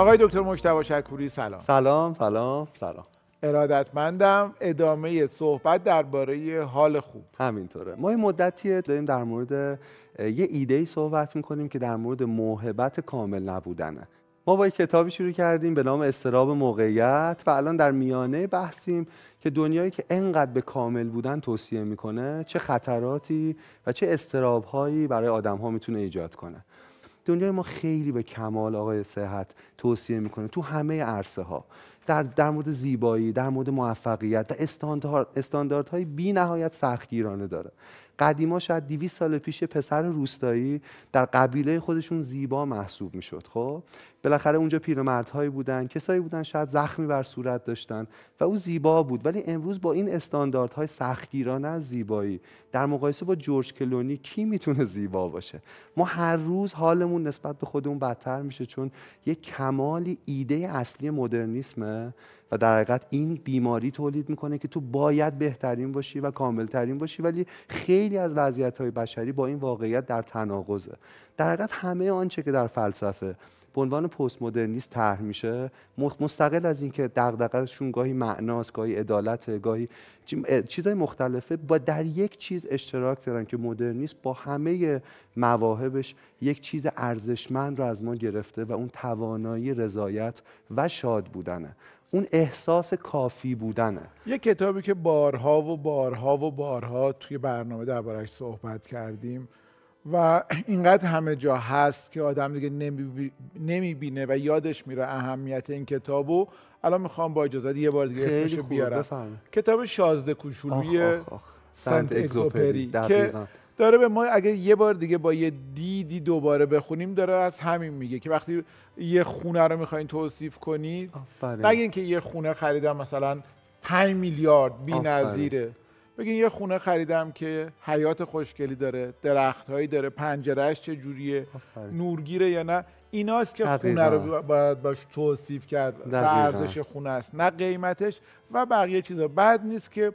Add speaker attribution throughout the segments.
Speaker 1: آقای دکتر مجتبی شکوری سلام.
Speaker 2: سلام سلام سلام.
Speaker 1: ارادتمندم ادامه صحبت درباره حال خوب.
Speaker 2: همینطوره. ما این مدتیه داریم در مورد یه ایده ای صحبت می‌کنیم که در مورد موهبت کامل نبودنه. ما با کتابی شروع کردیم به نام استراب موقعیت و الان در میانه بحثیم که دنیایی که انقدر به کامل بودن توصیه می‌کنه چه خطراتی و چه استرابهایی برای آدم ها می‌تونه ایجاد کنه. دنیای ما خیلی به کمال آقای صحت توصیه می‌کنه تو همه عرصه ها در, در مورد زیبایی در مورد موفقیت و استاندارد استانداردهای بی نهایت سختگیرانه داره. قدیما شاید 200 سال پیش پسر روستایی در قبیله خودشون زیبا محسوب می‌شد خب؟ بالاخره اونجا پیرمردهایی بودن کسایی بودن شاید زخمی بر صورت داشتن و او زیبا بود. ولی امروز با این استانداردهای سختگیرانه از زیبایی در مقایسه با جورج کلونی کی می‌تونه زیبا باشه؟ ما هر روز حالمون نسبت به خودمون بدتر میشه چون یک کمالی ایده اصلی مدرنیسمه. و در حقیقت این بیماری تولید می‌کنه که تو باید بهترین باشی و کاملترین باشی ولی خیلی از وضعیت های بشری با این واقعیت در تناقضه. در حقیقت همه آنچه که در فلسفه به عنوان پست مدرنیست طرح میشه مستقل از اینکه دغدغه‌شون گاهی معناست گاهی عدالت گاهی چیزهای مختلفه با در یک چیز اشتراک دارن که مدرنیست با همه مواهبش یک چیز ارزشمند رو از ما گرفته و اون توانایی رضایت و شاد بودنه. اون احساس کافی بودنه.
Speaker 1: یه کتابی که بارها و بارها و بارها توی برنامه دربارش صحبت کردیم و اینقدر همه جا هست که آدم دیگه نمی‌بینه و یادش میره اهمیت این کتابو الان می‌خوام با اجازه یه بار دیگه اسمشو بیارم. کتاب شازده کوچولوی سنت اگزوپری که داره به ما اگه یه بار دیگه با یه دیدی دوباره بخونیم داره از همین میگه که وقتی یه خونه رو می‌خواین توصیف کنید نگین که یه خونه خریدم مثلا 5 میلیارد بی نظیره بگین یه خونه خریدم که حیات خوشگلی داره درختهایی داره پنجرهش چه جوریه نورگیره یا نه؟ ایناست که خونه رو باید باش توصیف کرد. و ارزش خونه است. نه قیمتش و بقیه چیزا. بعد نیست که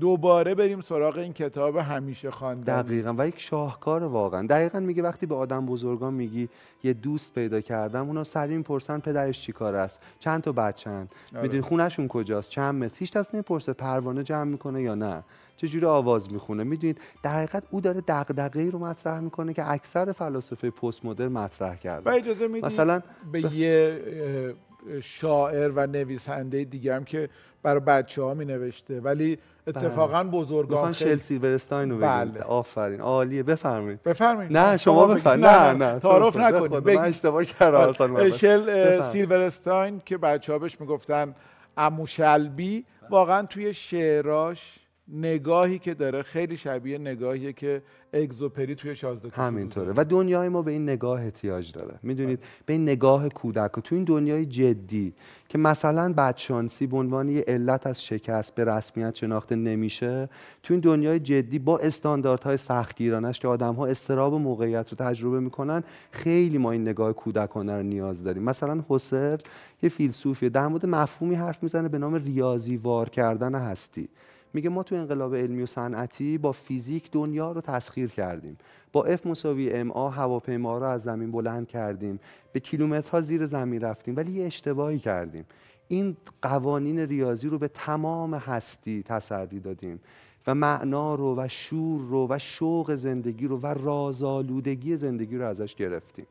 Speaker 1: دوباره بریم سراغ این کتاب همیشه خواندن.
Speaker 2: دقیقا. و یک شاهکار واقعا. دقیقا میگه وقتی به آدم بزرگان میگی یه دوست پیدا کردم اونا سریع می‌پرسن پدرش چی کار است؟ چند تا بچن آره. می‌دونی خونهشون کجاست؟ چند متر؟ هیچ کس نمی‌پرسه پروانه جمع می‌کنه یا نه. چجوری آواز می‌خونه؟ می‌دونید در حقیقت او داره دغدغه‌ای رو مطرح می‌کنه که اکثر فلاسفه پست مدرن مطرح کرده
Speaker 1: و اجازه مثلا به یه شاعر و نویسنده دیگه هم که برای بچه ها می نوشته ولی اتفاقا بله. بزرگان
Speaker 2: خیلی شل سیلورستاین رو بله. آفرین. عالیه. بفرمایید.
Speaker 1: بفرمایید.
Speaker 2: نه شما بفرمایید. نه نه
Speaker 1: تعارف نکنید.
Speaker 2: من اشتباه کردم.
Speaker 1: شل سیلورستاین که بچه ها بهش می‌گفتن اموشلبی واقعا توی شعراش نگاهی که داره خیلی شبیه نگاهیه که اگزوپری توی شازده
Speaker 2: همینطوره. و دنیای ما به این نگاه احتیاج داره. می‌دونید؟ به این نگاه کودک. تو این دنیای جدی که مثلا بدشانسی به عنوان یه علت از شکست به رسمیت شناخته نمیشه تو این دنیای جدی با استانداردهای سختگیرانش که آدم ها استراب و موقعیت رو تجربه می‌کنن خیلی ما این نگاه کودکانه رو نیاز داریم. مثلا حسر یه فیلسوفیه در مورد مفهومی حرف می‌زنه به نام ریاضی وار کردن هستی. میگه ما تو انقلاب علمی و صنعتی با فیزیک دنیا رو تسخیر کردیم. با اف مساوی ام آ هواپیما رو از زمین بلند کردیم. به کیلومترها زیر زمین رفتیم ولی یه اشتباهی کردیم. این قوانین ریاضی رو به تمام هستی تسری دادیم و معنا رو و شور رو و شوق زندگی رو و رازآلودگی زندگی رو ازش گرفتیم.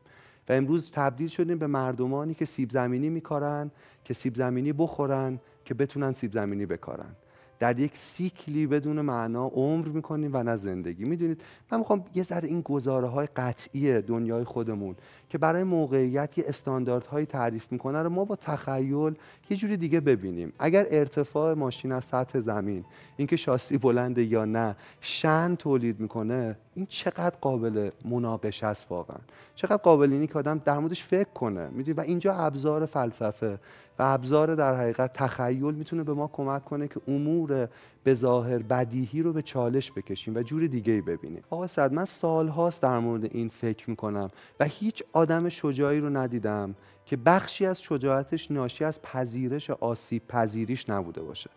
Speaker 2: و امروز تبدیل شدیم به مردمانی که سیب زمینی میکارن که سیب زمینی بخورن که بتونن سیب زمینی بکارن. در یک سیکلی بدون معنا عمر می‌کنیم و نه زندگی. می‌دونید من می‌خوام یه ذره این گزاره های قطعی دنیای خودمون که برای موقعیت یه تعریف می‌کنه رو ما با تخیل یه جوری دیگه ببینیم. اگر ارتفاع ماشین از سطح زمین اینکه شاسی بلنده یا نه شن تولید می‌کنه این چقدر قابل مناقشه است واقعا. چقدر قابل اینی که آدم در موردش فکر کنه. می‌دونی؟ و اینجا ابزار فلسفه و ابزار در حقیقت تخیل می‌تونه به ما کمک کنه که امور به ظاهر بدیهی رو به چالش بکشیم و جور دیگه ای ببینیم. آقا صد من سالهاست در مورد این فکر می‌کنم و هیچ آدم شجاعی رو ندیدم که بخشی از شجاعتش ناشی از پذیرش آسیب پذیریش نبوده باشه.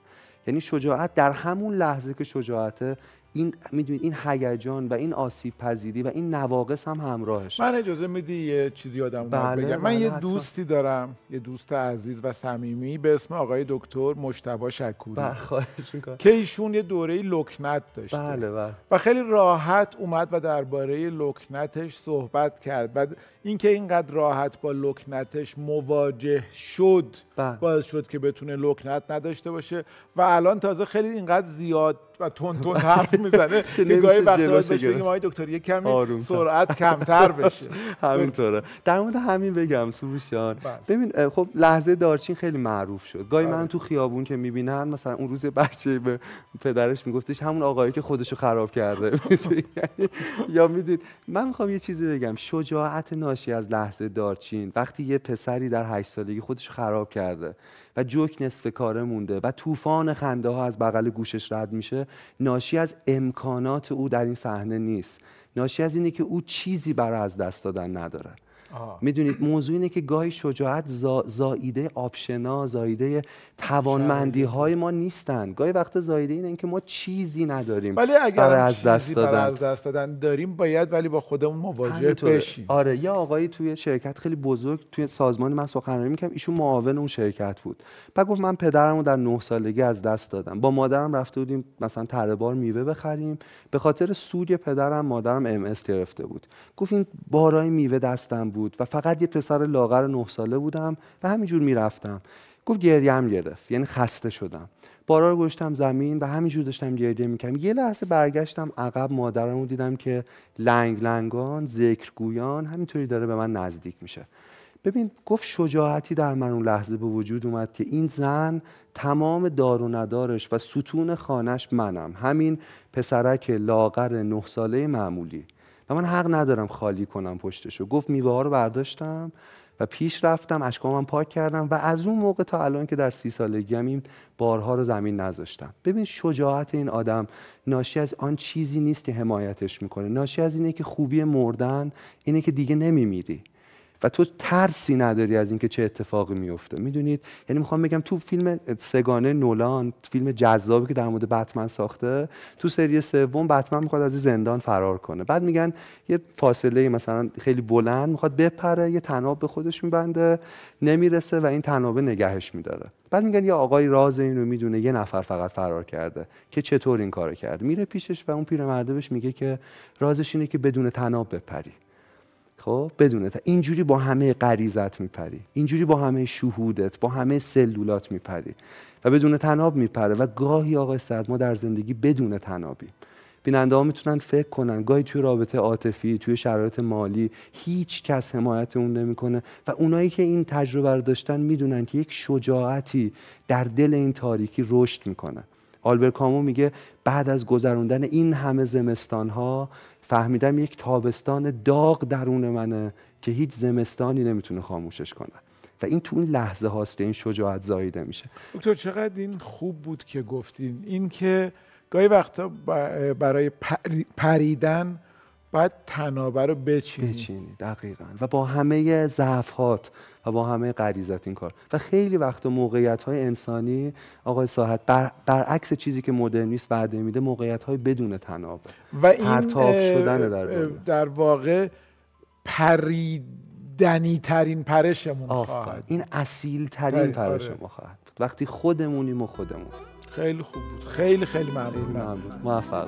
Speaker 2: یعنی شجاعت در همون لحظه که شجاعت این می‌دونید این هیجان و این آسیب پذیری و این نواقص هم همراهش.
Speaker 1: من اجازه میدی یه چیزی یادم
Speaker 2: بله،
Speaker 1: بگم؟ من
Speaker 2: بله،
Speaker 1: یه
Speaker 2: حتما.
Speaker 1: دوستی دارم یه دوست عزیز و صمیمی به اسم آقای دکتر مجتبی شکوری.
Speaker 2: بله خواهش می‌کنم.
Speaker 1: که ایشون یه دوره لکنت داشته.
Speaker 2: بله بله.
Speaker 1: و خیلی راحت اومد و درباره لکنتش صحبت کرد. و اینکه اینقدر راحت با لکنتش مواجه شد
Speaker 2: بله.
Speaker 1: باعث شد که بتونه لکنت نداشته باشه. و الان تازه خیلی اینقدر زیاد و تون تون حرف می‌زنه. که گاهی وقتا بگیم. آقای دکتر یه کمی. سرعت کمتر بشه.
Speaker 2: همینطوره. در مورد همین بگم سروشان
Speaker 1: بله.
Speaker 2: ببین خب لحظه دارچین خیلی معروف شد. گاهی
Speaker 1: بله.
Speaker 2: من تو خیابون که می‌بینن مثلا اون روز بچه به پدرش میگفتش همون آقایی که خودشو خراب کرده. یا می‌دید. من می‌خوام یه چیزی بگم. شجاعت ناشی از لحظه دارچین. وقتی یه پسری در هشت سالگی خودشو خراب کرده و جوک نصف کاره مونده و طوفان خنده ها از بغل گوشش رد میشه ناشی از امکانات او در این صحنه نیست ناشی از اینه که او چیزی برای از دست دادن نداره. می‌دونید موضوع اینه که گاهی شجاعت زا- زاییده آپشنا زاییده توانمندی های ما نیستن. گاهی وقتا زاییده اینه که ما چیزی نداریم
Speaker 1: ولی اگر
Speaker 2: برای از دست دادن.
Speaker 1: از دست دادن داریم باید ولی با خودمون مواجه. بشیم.
Speaker 2: آره یه آقایی توی شرکت خیلی بزرگ توی سازمان من سخنرانی می‌کردم ایشون معاون اون شرکت بود. بعد گفت من پدرم رو در نه سالگی از دست دادم. با مادرم رفته بودیم مثلا تره بار میوه بخریم. به خاطر سوگ پدرم مادرم ام گرفته بود. گفت این بارای میوه دستم بود. و فقط یه پسر لاغر نه ساله بودم و همینجور می‌رفتم. گفت گریم گرفت یعنی خسته شدم. بارا رو گذاشتم زمین و همینجور داشتم گریه می‌کردم. یه لحظه برگشتم عقب مادرم رو دیدم که لنگ لنگان ذکرگویان همینطوری داره به من نزدیک میشه. ببین گفت شجاعتی در من اون لحظه به وجود اومد که این زن تمام دار و ندارش و ستون خانش منم. همین پسرک لاغر نه ساله معمولی. من حق ندارم خالی کنم پشتشو. گفت میوه ها رو برداشتم و پیش رفتم اشکامم پاک کردم و از اون موقع تا الان که در سی سالگی هم این بارها رو زمین نذاشتم. ببین شجاعت این آدم ناشی از آن چیزی نیست که حمایتش می‌کنه. ناشی از اینه که خوبی مردن اینه که دیگه نمیمیری. و تو ترسی نداری از اینکه چه اتفاقی میفته می‌دونید؟ یعنی می‌خوام بگم تو فیلم سگانه نولان فیلم جذابی که در مورد بتمن ساخته تو سری سوم بتمن می‌خواد از زندان فرار کنه. بعد میگن یه فاصله مثلا خیلی بلند می‌خواد بپره یه تناب به خودش میبنده نمی‌رسه و این تنابه نگهش میداره. بعد میگن یه آقای راز اینو می‌دونه یه نفر فقط فرار کرده که چطور این کارو کرده میره پیشش و اون پیرمرده بهش میگه که رازش اینه که بدون تناب بپری. خب بدون تا اینجوری با همه غریزت میپری اینجوری با همه شهودت با همه سلولات میپری و بدون تناب میپره و گاهی آقای سعد ما در زندگی بدون تنابیم بیننده ها می‌تونن فکر کنن گاهی توی رابطه عاطفی توی شرایط مالی هیچ کس حمایت اون نمی‌کنه و اونایی که این تجربه رو داشتن می‌دونن که یک شجاعتی در دل این تاریکی رشد می‌کنه. آلبر کامو میگه بعد از گذروندن این همه زمستان ها فهمیدم یک تابستان داغ درون منه که هیچ زمستانی نمی‌تونه خاموشش کنه. و این تو این لحظه هاست این شجاعت زاییده میشه.
Speaker 1: دکتر چقدر این خوب بود که گفتین. این که گاهی وقتا برای پری- پریدن باید تنابه رو بچینی.
Speaker 2: بچینی دقیقا. و با همه ضعفات و با همه غریزت این کار. و خیلی وقت موقعیت های انسانی آقای ساحت بر برعکس چیزی که مدرنیست وعده میده موقعیت های بدون تنابه.
Speaker 1: و این
Speaker 2: شدن در.
Speaker 1: در واقع پریدنی ترین پرشمون خواهد
Speaker 2: این اصیل
Speaker 1: ترین،
Speaker 2: ترین پرش
Speaker 1: آره.
Speaker 2: ما خواهد وقتی خودمونیم و خودمون.
Speaker 1: خیلی خوب بود. خیلی خیلی
Speaker 2: ممنون. موفق.